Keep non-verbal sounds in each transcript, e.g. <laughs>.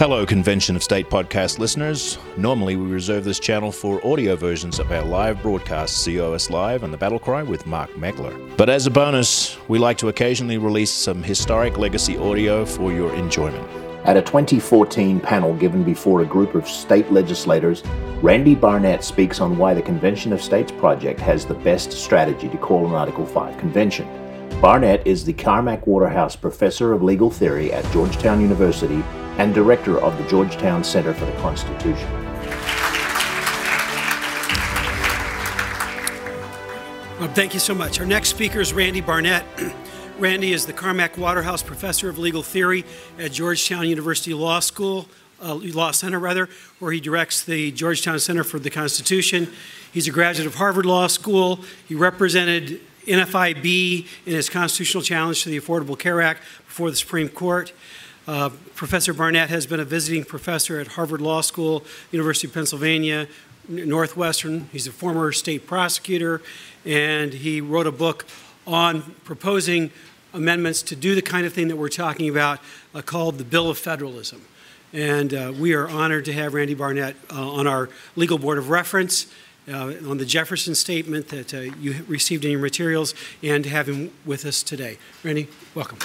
Hello, Convention of State podcast listeners. Normally, we reserve this channel for audio versions of our live broadcasts, COS Live and The Battle Cry with Mark Meckler. But as a bonus, we like to occasionally release some historic legacy audio for your enjoyment. At a 2014 panel given before a group of state legislators, Randy Barnett speaks on why the Convention of States project has the best strategy to call an Article 5 convention. Barnett is the Carmack Waterhouse Professor of Legal Theory at Georgetown University and Director of the Georgetown Center for the Constitution. Well, thank you so much. Our next speaker is Randy Barnett. <clears throat> Randy is the Carmack Waterhouse Professor of Legal Theory at Georgetown University Law School, uh, Law Center rather, where he directs the Georgetown Center for the Constitution. He's a graduate of Harvard Law School. He represented NFIB in his constitutional challenge to the Affordable Care Act before the Supreme Court. Uh, professor Barnett has been a visiting professor at Harvard Law School, University of Pennsylvania, Northwestern. He's a former state prosecutor, and he wrote a book on proposing amendments to do the kind of thing that we're talking about uh, called the Bill of Federalism. And uh, we are honored to have Randy Barnett uh, on our legal board of reference. Uh, on the Jefferson statement that uh, you received in your materials, and to have him with us today. Randy, welcome.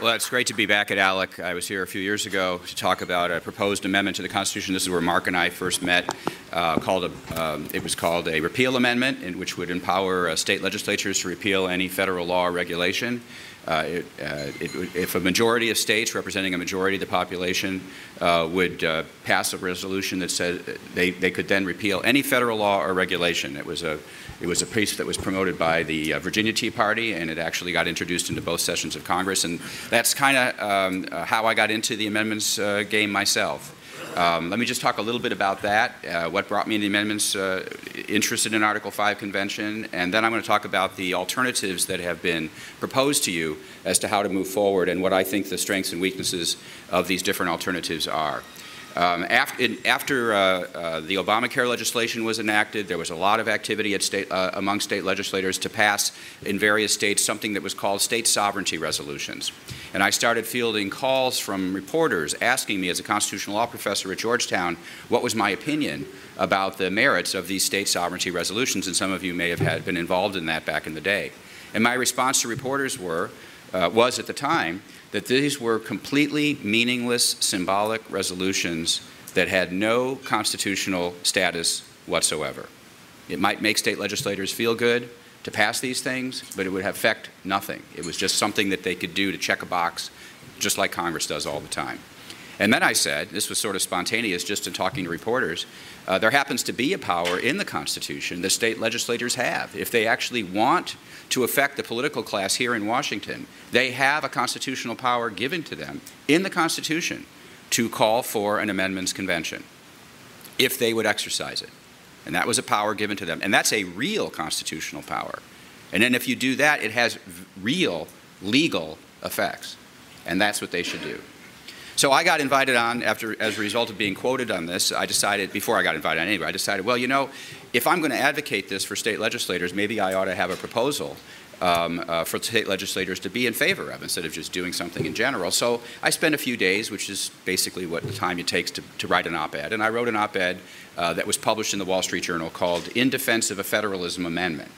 Well, it's great to be back at ALEC. I was here a few years ago to talk about a proposed amendment to the Constitution. This is where Mark and I first met. Uh, called a, um, it was called a repeal amendment, in which would empower uh, state legislatures to repeal any federal law or regulation. Uh, it, uh, it, if a majority of states representing a majority of the population uh, would uh, pass a resolution that said they, they could then repeal any federal law or regulation. It was a it was a piece that was promoted by the Virginia Tea Party, and it actually got introduced into both sessions of Congress. And that's kind of um, how I got into the amendments game myself. Um, let me just talk a little bit about that, uh, what brought me into the amendments, uh, interested in Article 5 convention, and then I'm going to talk about the alternatives that have been proposed to you as to how to move forward and what I think the strengths and weaknesses of these different alternatives are. Um, after, after uh, uh, the Obamacare legislation was enacted, there was a lot of activity state, uh, among state legislators to pass in various states something that was called state sovereignty resolutions. And I started fielding calls from reporters asking me, as a constitutional law professor at Georgetown, what was my opinion about the merits of these state sovereignty resolutions. And some of you may have had, been involved in that back in the day. And my response to reporters were, uh, was at the time that these were completely meaningless symbolic resolutions that had no constitutional status whatsoever. It might make state legislators feel good to pass these things, but it would affect nothing. It was just something that they could do to check a box, just like Congress does all the time. And then I said, this was sort of spontaneous just in talking to reporters, uh, there happens to be a power in the Constitution that state legislators have. If they actually want to affect the political class here in Washington, they have a constitutional power given to them in the Constitution to call for an amendments convention if they would exercise it. And that was a power given to them. And that's a real constitutional power. And then if you do that, it has real legal effects. And that's what they should do. So I got invited on after, as a result of being quoted on this. I decided before I got invited on anyway. I decided, well, you know, if I'm going to advocate this for state legislators, maybe I ought to have a proposal um, uh, for state legislators to be in favor of instead of just doing something in general. So I spent a few days, which is basically what the time it takes to, to write an op ed. And I wrote an op ed uh, that was published in the Wall Street Journal called In Defense of a Federalism Amendment.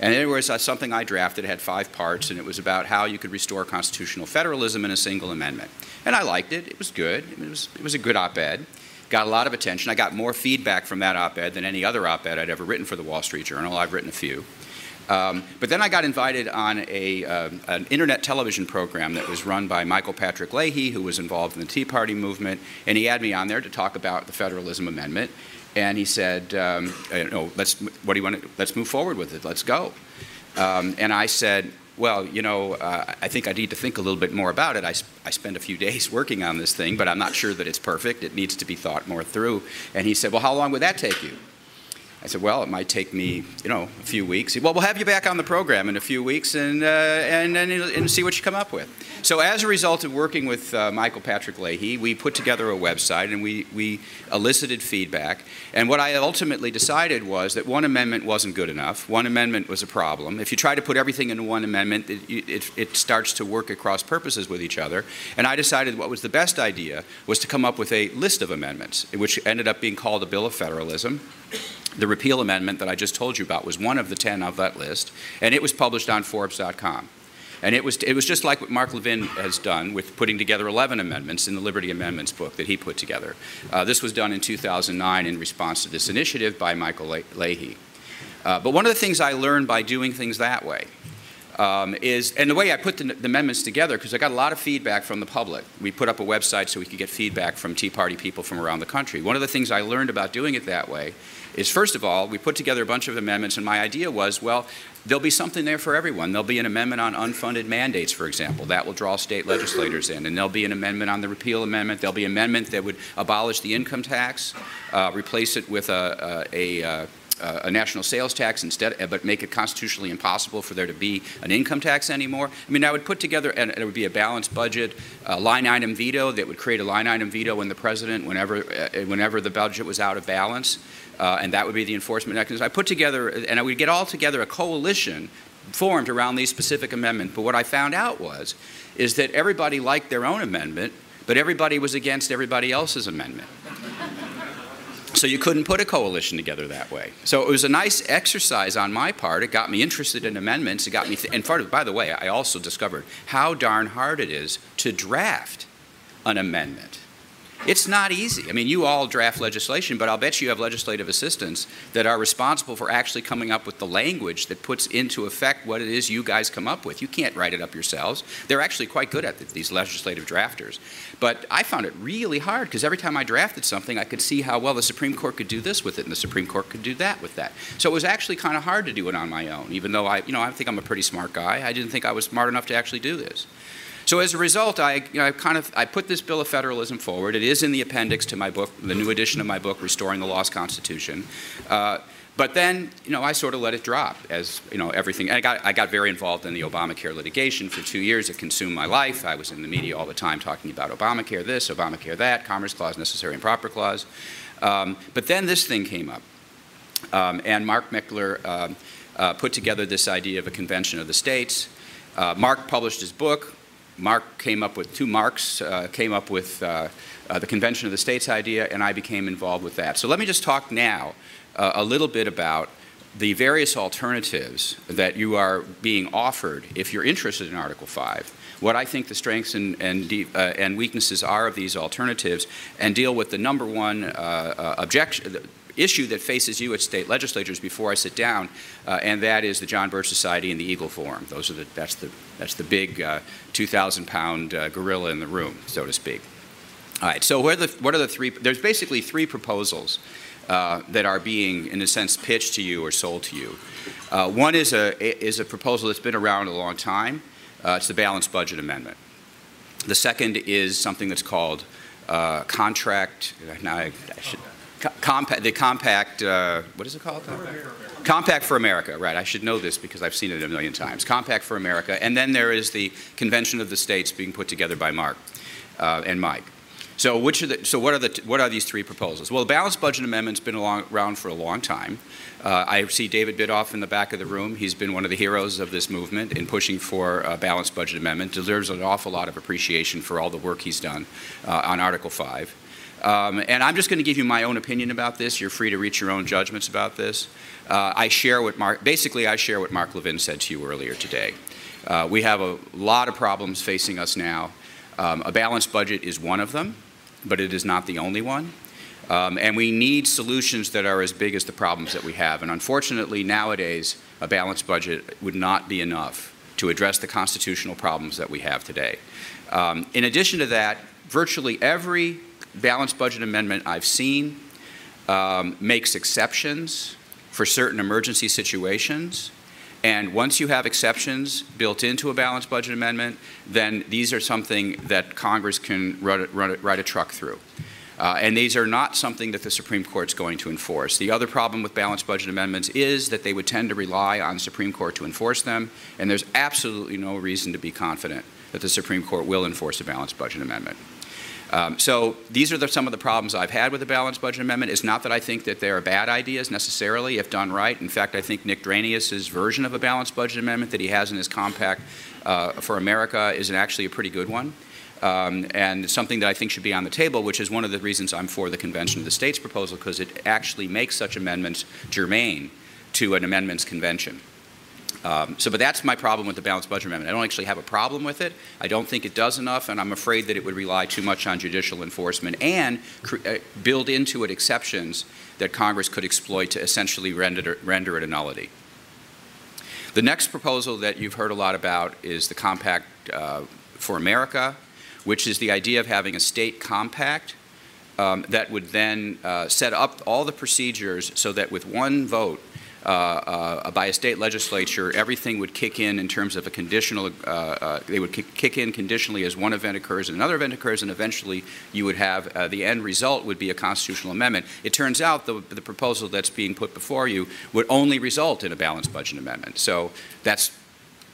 And it was uh, something I drafted. It had five parts, and it was about how you could restore constitutional federalism in a single amendment. And I liked it. It was good. It was, it was a good op ed. Got a lot of attention. I got more feedback from that op ed than any other op ed I'd ever written for the Wall Street Journal. I've written a few. Um, but then I got invited on a, uh, an internet television program that was run by Michael Patrick Leahy, who was involved in the Tea Party movement, and he had me on there to talk about the Federalism Amendment. And he said, um, you know, let's, what do you want to, let's move forward with it, let's go. Um, and I said, well, you know, uh, I think I need to think a little bit more about it. I, I spent a few <laughs> days working on this thing, but I'm not sure that it's perfect. It needs to be thought more through. And he said, well, how long would that take you? I said, well, it might take me, you know, a few weeks. Well, we'll have you back on the program in a few weeks and, uh, and, and, and see what you come up with. So as a result of working with uh, Michael Patrick Leahy, we put together a website and we, we elicited feedback. And what I ultimately decided was that one amendment wasn't good enough. One amendment was a problem. If you try to put everything into one amendment, it, it, it starts to work across purposes with each other. And I decided what was the best idea was to come up with a list of amendments, which ended up being called a Bill of Federalism. The repeal amendment that I just told you about was one of the 10 of that list, and it was published on Forbes.com. And it was, it was just like what Mark Levin has done with putting together 11 amendments in the Liberty Amendments book that he put together. Uh, this was done in 2009 in response to this initiative by Michael Leahy. Uh, but one of the things I learned by doing things that way um, is, and the way I put the, the amendments together, because I got a lot of feedback from the public. We put up a website so we could get feedback from Tea Party people from around the country. One of the things I learned about doing it that way is, first of all, we put together a bunch of amendments, and my idea was, well, there'll be something there for everyone. There'll be an amendment on unfunded mandates, for example. That will draw state legislators in. And there'll be an amendment on the repeal amendment. There'll be an amendment that would abolish the income tax, uh, replace it with a, a, a, a, national sales tax instead, uh, but make it constitutionally impossible for there to be an income tax anymore. I mean, I would put together, and it would be a balanced budget, a line item veto that would create a line item veto in the president whenever, uh, whenever the budget was out of balance uh, and that would be the enforcement mechanism. I put together, and I would get all together a coalition formed around these specific amendments. But what I found out was, is that everybody liked their own amendment, but everybody was against everybody else's amendment. So you couldn't put a coalition together that way. So it was a nice exercise on my part. It got me interested in amendments. It got me, th- and part of, by the way, I also discovered how darn hard it is to draft an amendment. It's not easy. I mean, you all draft legislation, but I'll bet you have legislative assistants that are responsible for actually coming up with the language that puts into effect what it is you guys come up with. You can't write it up yourselves. They're actually quite good at it, these legislative drafters. But I found it really hard because every time I drafted something, I could see how well the Supreme Court could do this with it and the Supreme Court could do that with that. So it was actually kind of hard to do it on my own, even though I, you know, I think I'm a pretty smart guy. I didn't think I was smart enough to actually do this. So as a result, I, you know, I kind of I put this bill of federalism forward. It is in the appendix to my book, the new edition of my book, Restoring the Lost Constitution. Uh, but then, you know, I sort of let it drop as, you know, everything. And I got, I got very involved in the Obamacare litigation for two years. It consumed my life. I was in the media all the time talking about Obamacare this, Obamacare that, Commerce Clause, Necessary and Proper Clause. Um, but then this thing came up. Um, and Mark Meckler uh, uh, put together this idea of a convention of the states. Uh, Mark published his book. Mark came up with, two Marks uh, came up with uh, uh, the Convention of the States idea, and I became involved with that. So let me just talk now uh, a little bit about the various alternatives that you are being offered if you're interested in Article 5 what I think the strengths and, and, uh, and, weaknesses are of these alternatives and deal with the number one uh, uh, objection, issue that faces you at state legislatures before I sit down, uh, and that is the John Birch Society and the Eagle Forum. Those are the, that's, the, that's the big uh, 2,000 pound uh, gorilla in the room, so to speak. All right, so what are the, what are the three? There's basically three proposals uh, that are being, in a sense, pitched to you or sold to you. Uh, one is a, is a proposal that's been around a long time. Uh, it's the Balanced Budget Amendment. The second is something that's called uh, contract. Now I, I should compact, the compact, uh, what is it called? Compact for America, right. I should know this because I've seen it a million times. Compact for America. And then there is the Convention of the States being put together by Mark uh, and Mike. So, which are the, so what, are the, what are these three proposals? Well, the balanced budget amendment's been around for a long time. Uh, I see David Biddulph in the back of the room. He's been one of the heroes of this movement in pushing for a balanced budget amendment. Deserves an awful lot of appreciation for all the work he's done uh, on Article 5. Um, and I'm just going to give you my own opinion about this. You're free to reach your own judgments about this. Uh, I share what Mark, basically, I share what Mark Levin said to you earlier today. Uh, we have a lot of problems facing us now. Um, a balanced budget is one of them, but it is not the only one. Um, and we need solutions that are as big as the problems that we have. And unfortunately, nowadays, a balanced budget would not be enough to address the constitutional problems that we have today. Um, in addition to that, virtually every balanced budget amendment I've seen um, makes exceptions for certain emergency situations. And once you have exceptions built into a balanced budget amendment, then these are something that Congress can run, run, write a truck through. Uh, and these are not something that the Supreme Court is going to enforce. The other problem with balanced budget amendments is that they would tend to rely on the Supreme Court to enforce them, and there's absolutely no reason to be confident that the Supreme Court will enforce a balanced budget amendment. Um, so these are the, some of the problems I've had with the balanced budget amendment. It's not that I think that they're bad ideas necessarily if done right. In fact, I think Nick Dranias's version of a balanced budget amendment that he has in his compact uh, for America is actually a pretty good one. Um, and something that I think should be on the table, which is one of the reasons I'm for the Convention of the States proposal, because it actually makes such amendments germane to an amendments convention. Um, so, but that's my problem with the balanced budget amendment. I don't actually have a problem with it. I don't think it does enough, and I'm afraid that it would rely too much on judicial enforcement and uh, build into it exceptions that Congress could exploit to essentially render, render it a nullity. The next proposal that you've heard a lot about is the Compact uh, for America, which is the idea of having a state compact um, that would then uh, set up all the procedures so that with one vote, by a state legislature, everything would kick in in terms of a conditional, uh, uh they would kick in conditionally as one event occurs and another event occurs, and eventually you would have uh, the end result would be a constitutional amendment. It turns out the, the proposal that's being put before you would only result in a balanced budget amendment. So that's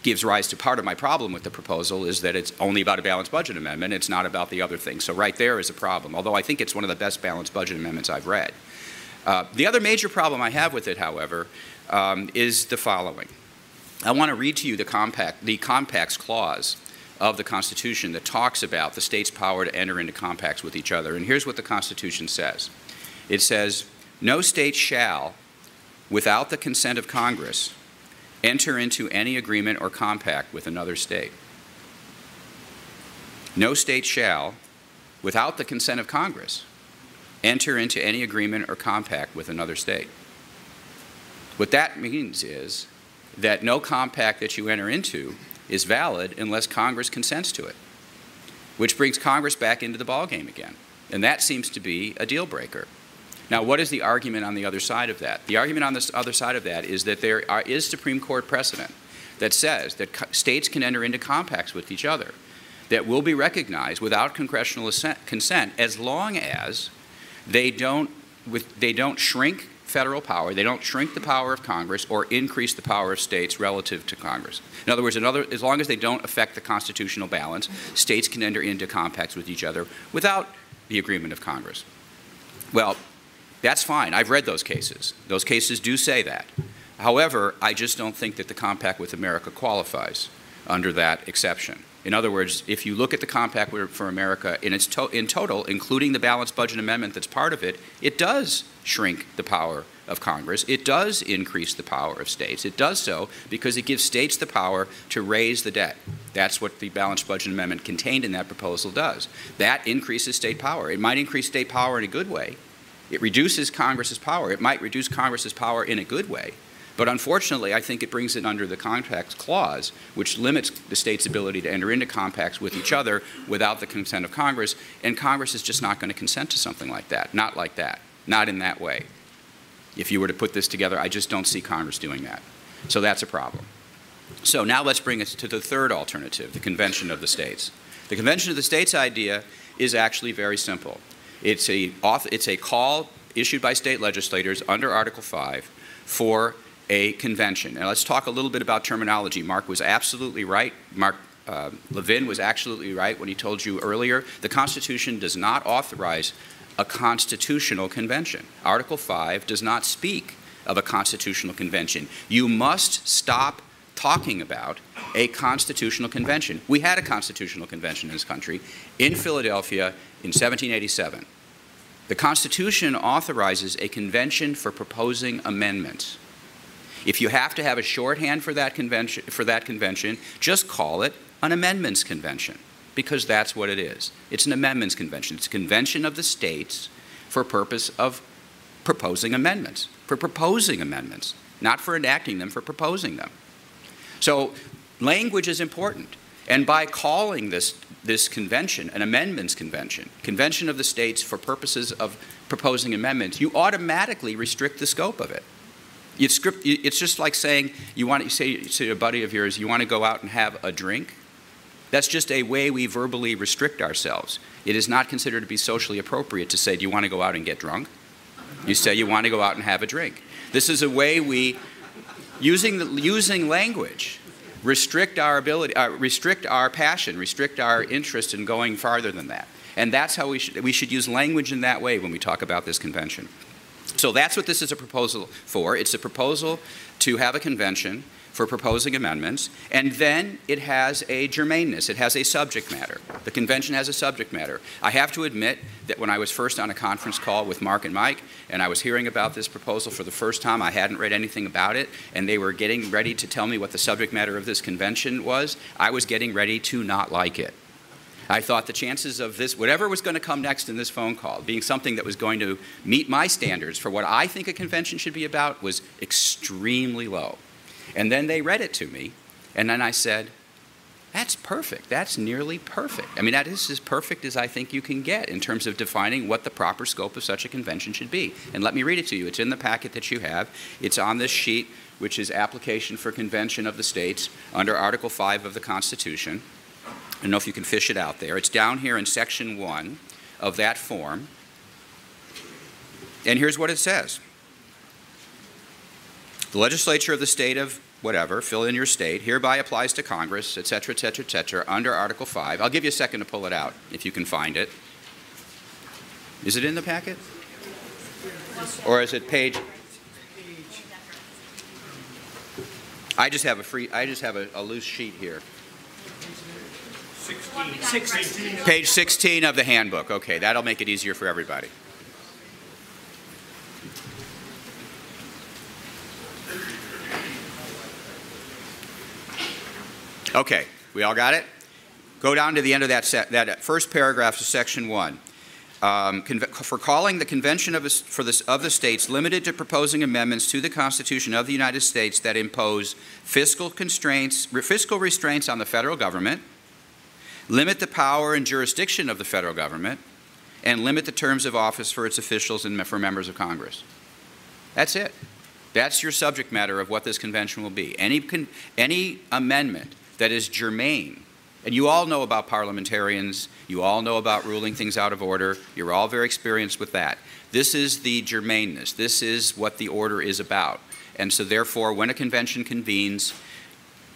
gives rise to part of my problem with the proposal is that it's only about a balanced budget amendment. It's not about the other things. So right there is a problem, although I think it's one of the best balanced budget amendments I've read. Uh, the other major problem I have with it, however, um, is the following. I want to read to you the compact, the compacts clause of the Constitution that talks about the state's power to enter into compacts with each other. And here's what the Constitution says. It says, no state shall, without the consent of Congress, enter into any agreement or compact with another state. No state shall, without the consent of Congress, enter into any agreement or compact with another state. What that means is that no compact that you enter into is valid unless Congress consents to it, which brings Congress back into the ballgame again. And that seems to be a deal breaker. Now, what is the argument on the other side of that? The argument on the other side of that is that there are, is Supreme Court precedent that says that states can enter into compacts with each other that will be recognized without congressional consent as long as they don't, with, they don't shrink federal power, they don't shrink the power of Congress or increase the power of states relative to Congress. In other words, another, as long as they don't affect the constitutional balance, states can enter into compacts with each other without the agreement of Congress. Well, that's fine. I've read those cases. Those cases do say that. However, I just don't think that the compact with America qualifies under that exception. In other words, if you look at the compact for America in its to- in total, including the balanced budget amendment that's part of it, it does shrink the power of Congress. It does increase the power of states. It does so because it gives states the power to raise the debt. That's what the balanced budget amendment contained in that proposal does. That increases state power. It might increase state power in a good way, it reduces Congress's power. It might reduce Congress's power in a good way. But unfortunately, I think it brings it under the compact Clause, which limits the state's ability to enter into compacts with each other without the consent of Congress. And Congress is just not going to consent to something like that. Not like that. Not in that way. If you were to put this together, I just don't see Congress doing that. So that's a problem. So now let's bring it to the third alternative, the Convention of the States. The Convention of the States idea is actually very simple. It's a, it's a call issued by state legislators under Article 5 for a convention. Now, let's talk a little bit about terminology. Mark was absolutely right. Mark uh, Levin was absolutely right when he told you earlier the Constitution does not authorize a constitutional convention. Article 5 does not speak of a constitutional convention. You must stop talking about a constitutional convention. We had a constitutional convention in this country in Philadelphia in 1787. The Constitution authorizes a convention for proposing amendments. If you have to have a shorthand for that convention, for that convention just call it an amendments convention because that's what it is. It's an amendments convention. It's a convention of the states for purpose of proposing amendments, for proposing amendments, not for enacting them, for proposing them. So language is important. And by calling this, this convention an amendments convention, convention of the states for purposes of proposing amendments, you automatically restrict the scope of it. Script, it's just like saying you want to say to a buddy of yours, you want to go out and have a drink. That's just a way we verbally restrict ourselves. It is not considered to be socially appropriate to say, Do you want to go out and get drunk? You say you want to go out and have a drink. This is a way we, using, the, using language, restrict our ability, uh, restrict our passion, restrict our interest in going farther than that. And that's how we should, we should use language in that way when we talk about this convention. So that's what this is a proposal for. It's a proposal to have a convention for proposing amendments, and then it has a germaneness, it has a subject matter. The convention has a subject matter. I have to admit that when I was first on a conference call with Mark and Mike, and I was hearing about this proposal for the first time, I hadn't read anything about it, and they were getting ready to tell me what the subject matter of this convention was, I was getting ready to not like it. I thought the chances of this, whatever was going to come next in this phone call, being something that was going to meet my standards for what I think a convention should be about, was extremely low. And then they read it to me, and then I said, that's perfect. That's nearly perfect. I mean, that is as perfect as I think you can get in terms of defining what the proper scope of such a convention should be. And let me read it to you. It's in the packet that you have. It's on this sheet, which is application for convention of the states under Article 5 of the Constitution. I don't know if you can fish it out there. It's down here in section 1 of that form. And here's what it says. The legislature of the state of whatever, fill in your state, hereby applies to Congress, et cetera, et cetera, et cetera, under Article 5. I'll give you a second to pull it out if you can find it. Is it in the packet? Or is it page? I just have a free, I just have a, a loose sheet here. 16. Page 16 of the handbook. Okay, that'll make it easier for everybody. Okay, we all got it? Go down to the end of that, that first paragraph of section one. Um, for calling the convention of, this, of the states limited to proposing amendments to the Constitution of the United States that impose fiscal constraints, fiscal restraints on the federal government, limit the power and jurisdiction of the federal government, and limit the terms of office for its officials and for members of Congress. That's it. That's your subject matter of what this convention will be. Any, any amendment that is germane. And you all know about parliamentarians, you all know about ruling things out of order, you're all very experienced with that. This is the germaneness, this is what the order is about. And so, therefore, when a convention convenes,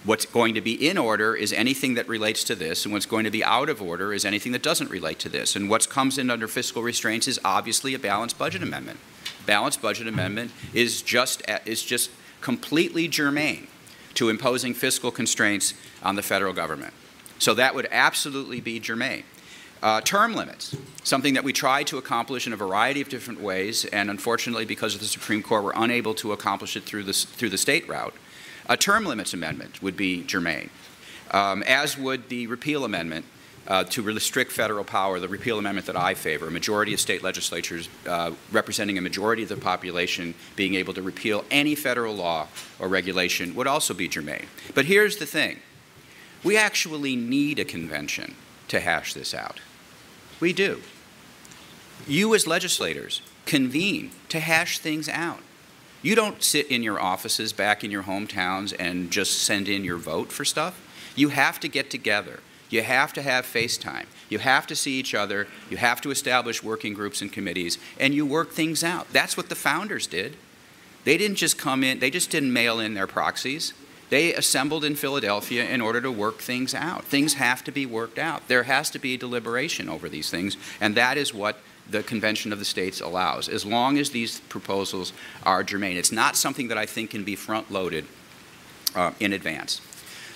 what's going to be in order is anything that relates to this, and what's going to be out of order is anything that doesn't relate to this. And what comes in under fiscal restraints is obviously a balanced budget mm-hmm. amendment. Balanced budget mm-hmm. amendment is just, uh, is just completely germane to imposing fiscal constraints on the federal government. So that would absolutely be germane. Uh, term limits, something that we tried to accomplish in a variety of different ways, and unfortunately, because of the Supreme Court, we're unable to accomplish it through, this, through the state route. A term limits amendment would be germane, um, as would the repeal amendment uh, to restrict federal power, the repeal amendment that I favor, a majority of state legislatures uh, representing a majority of the population being able to repeal any federal law or regulation would also be germane. But here's the thing we actually need a convention to hash this out. We do. You, as legislators, convene to hash things out. You don't sit in your offices back in your hometowns and just send in your vote for stuff. You have to get together. You have to have FaceTime. You have to see each other. You have to establish working groups and committees, and you work things out. That's what the founders did. They didn't just come in, they just didn't mail in their proxies. They assembled in Philadelphia in order to work things out. Things have to be worked out. There has to be deliberation over these things, and that is what the Convention of the States allows, as long as these proposals are germane. It's not something that I think can be front loaded uh, in advance.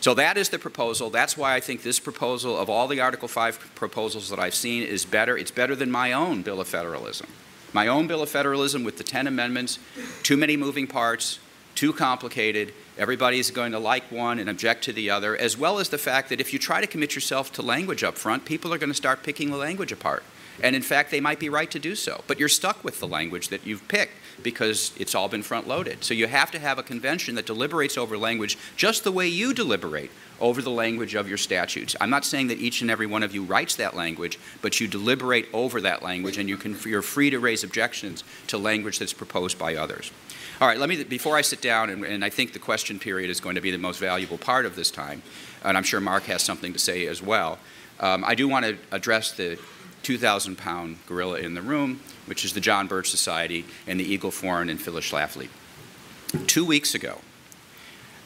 So that is the proposal. That's why I think this proposal, of all the Article 5 proposals that I've seen, is better. It's better than my own Bill of Federalism. My own Bill of Federalism with the 10 amendments, too many moving parts, too complicated. Everybody's going to like one and object to the other, as well as the fact that if you try to commit yourself to language up front, people are going to start picking the language apart. And in fact, they might be right to do so. But you're stuck with the language that you've picked because it's all been front loaded. So you have to have a convention that deliberates over language just the way you deliberate over the language of your statutes. I'm not saying that each and every one of you writes that language, but you deliberate over that language and you can, you're free to raise objections to language that's proposed by others. All right, let me, before I sit down, and, and I think the question period is going to be the most valuable part of this time, and I'm sure Mark has something to say as well. Um, I do want to address the 2,000 pound gorilla in the room, which is the John Birch Society and the Eagle Forum and Phyllis Schlafly. Two weeks ago,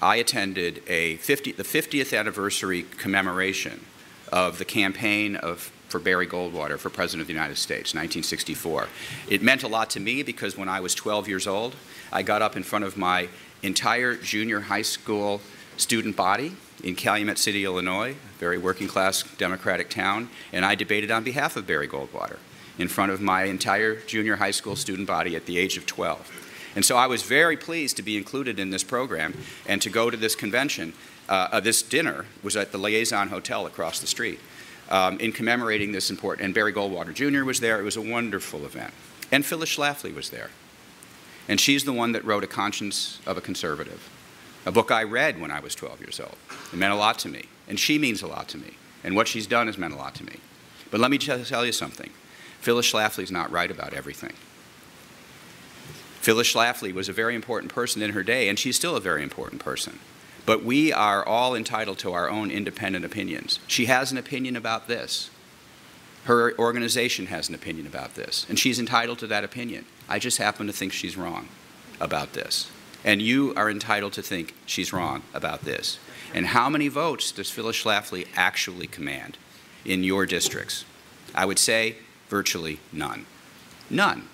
I attended a 50, the 50th anniversary commemoration of the campaign of, for Barry Goldwater for President of the United States, 1964. It meant a lot to me because when I was 12 years old, I got up in front of my entire junior high school student body in Calumet City, Illinois, a very working class Democratic town, and I debated on behalf of Barry Goldwater in front of my entire junior high school student body at the age of 12. And so I was very pleased to be included in this program and to go to this convention. Uh, uh, this dinner was at the Liaison Hotel across the street um, in commemorating this important. And Barry Goldwater Jr. was there. It was a wonderful event. And Phyllis Schlafly was there. And she's the one that wrote A Conscience of a Conservative, a book I read when I was 12 years old. It meant a lot to me. And she means a lot to me. And what she's done has meant a lot to me. But let me tell you something Phyllis Schlafly's not right about everything. Phyllis Schlafly was a very important person in her day, and she's still a very important person. But we are all entitled to our own independent opinions. She has an opinion about this. Her organization has an opinion about this, and she's entitled to that opinion. I just happen to think she's wrong about this. And you are entitled to think she's wrong about this. And how many votes does Phyllis Schlafly actually command in your districts? I would say virtually none. None.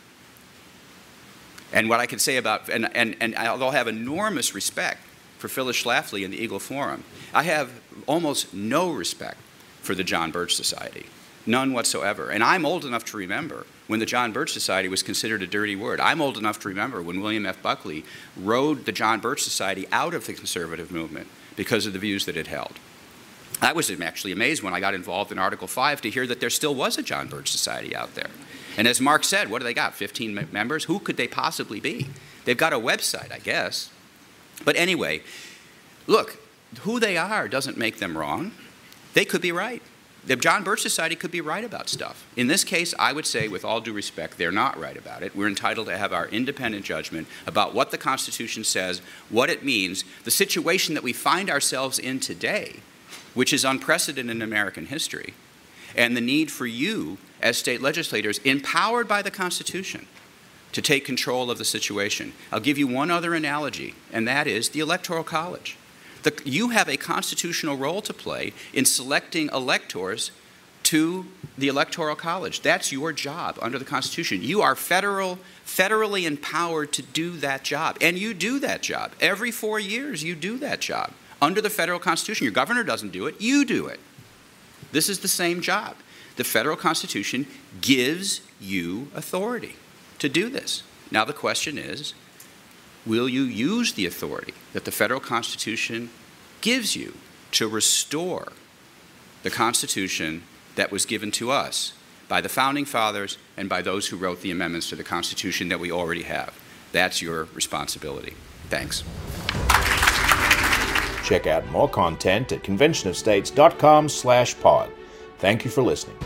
And what I can say about, and, and, and although I have enormous respect for Phyllis Schlafly and the Eagle Forum, I have almost no respect for the John Birch Society. None whatsoever. And I'm old enough to remember when the John Birch Society was considered a dirty word. I'm old enough to remember when William F. Buckley rode the John Birch Society out of the conservative movement because of the views that it held. I was actually amazed when I got involved in Article 5 to hear that there still was a John Birch Society out there. And as Mark said, what do they got? 15 members? Who could they possibly be? They've got a website, I guess. But anyway, look, who they are doesn't make them wrong. They could be right. The John Birch Society could be right about stuff. In this case, I would say, with all due respect, they're not right about it. We're entitled to have our independent judgment about what the Constitution says, what it means, the situation that we find ourselves in today, which is unprecedented in American history, and the need for you as state legislators, empowered by the Constitution, to take control of the situation. I'll give you one other analogy, and that is the Electoral College. The, you have a constitutional role to play in selecting electors to the Electoral College. That's your job under the Constitution. You are federal, federally empowered to do that job, and you do that job. Every four years, you do that job under the federal Constitution. Your governor doesn't do it, you do it. This is the same job the federal Constitution gives you authority to do this. Now, the question is will you use the authority that the federal Constitution gives you to restore the Constitution that was given to us by the Founding Fathers and by those who wrote the amendments to the Constitution that we already have? That's your responsibility. Thanks. Check out more content at conventionofstates.com slash pod. Thank you for listening.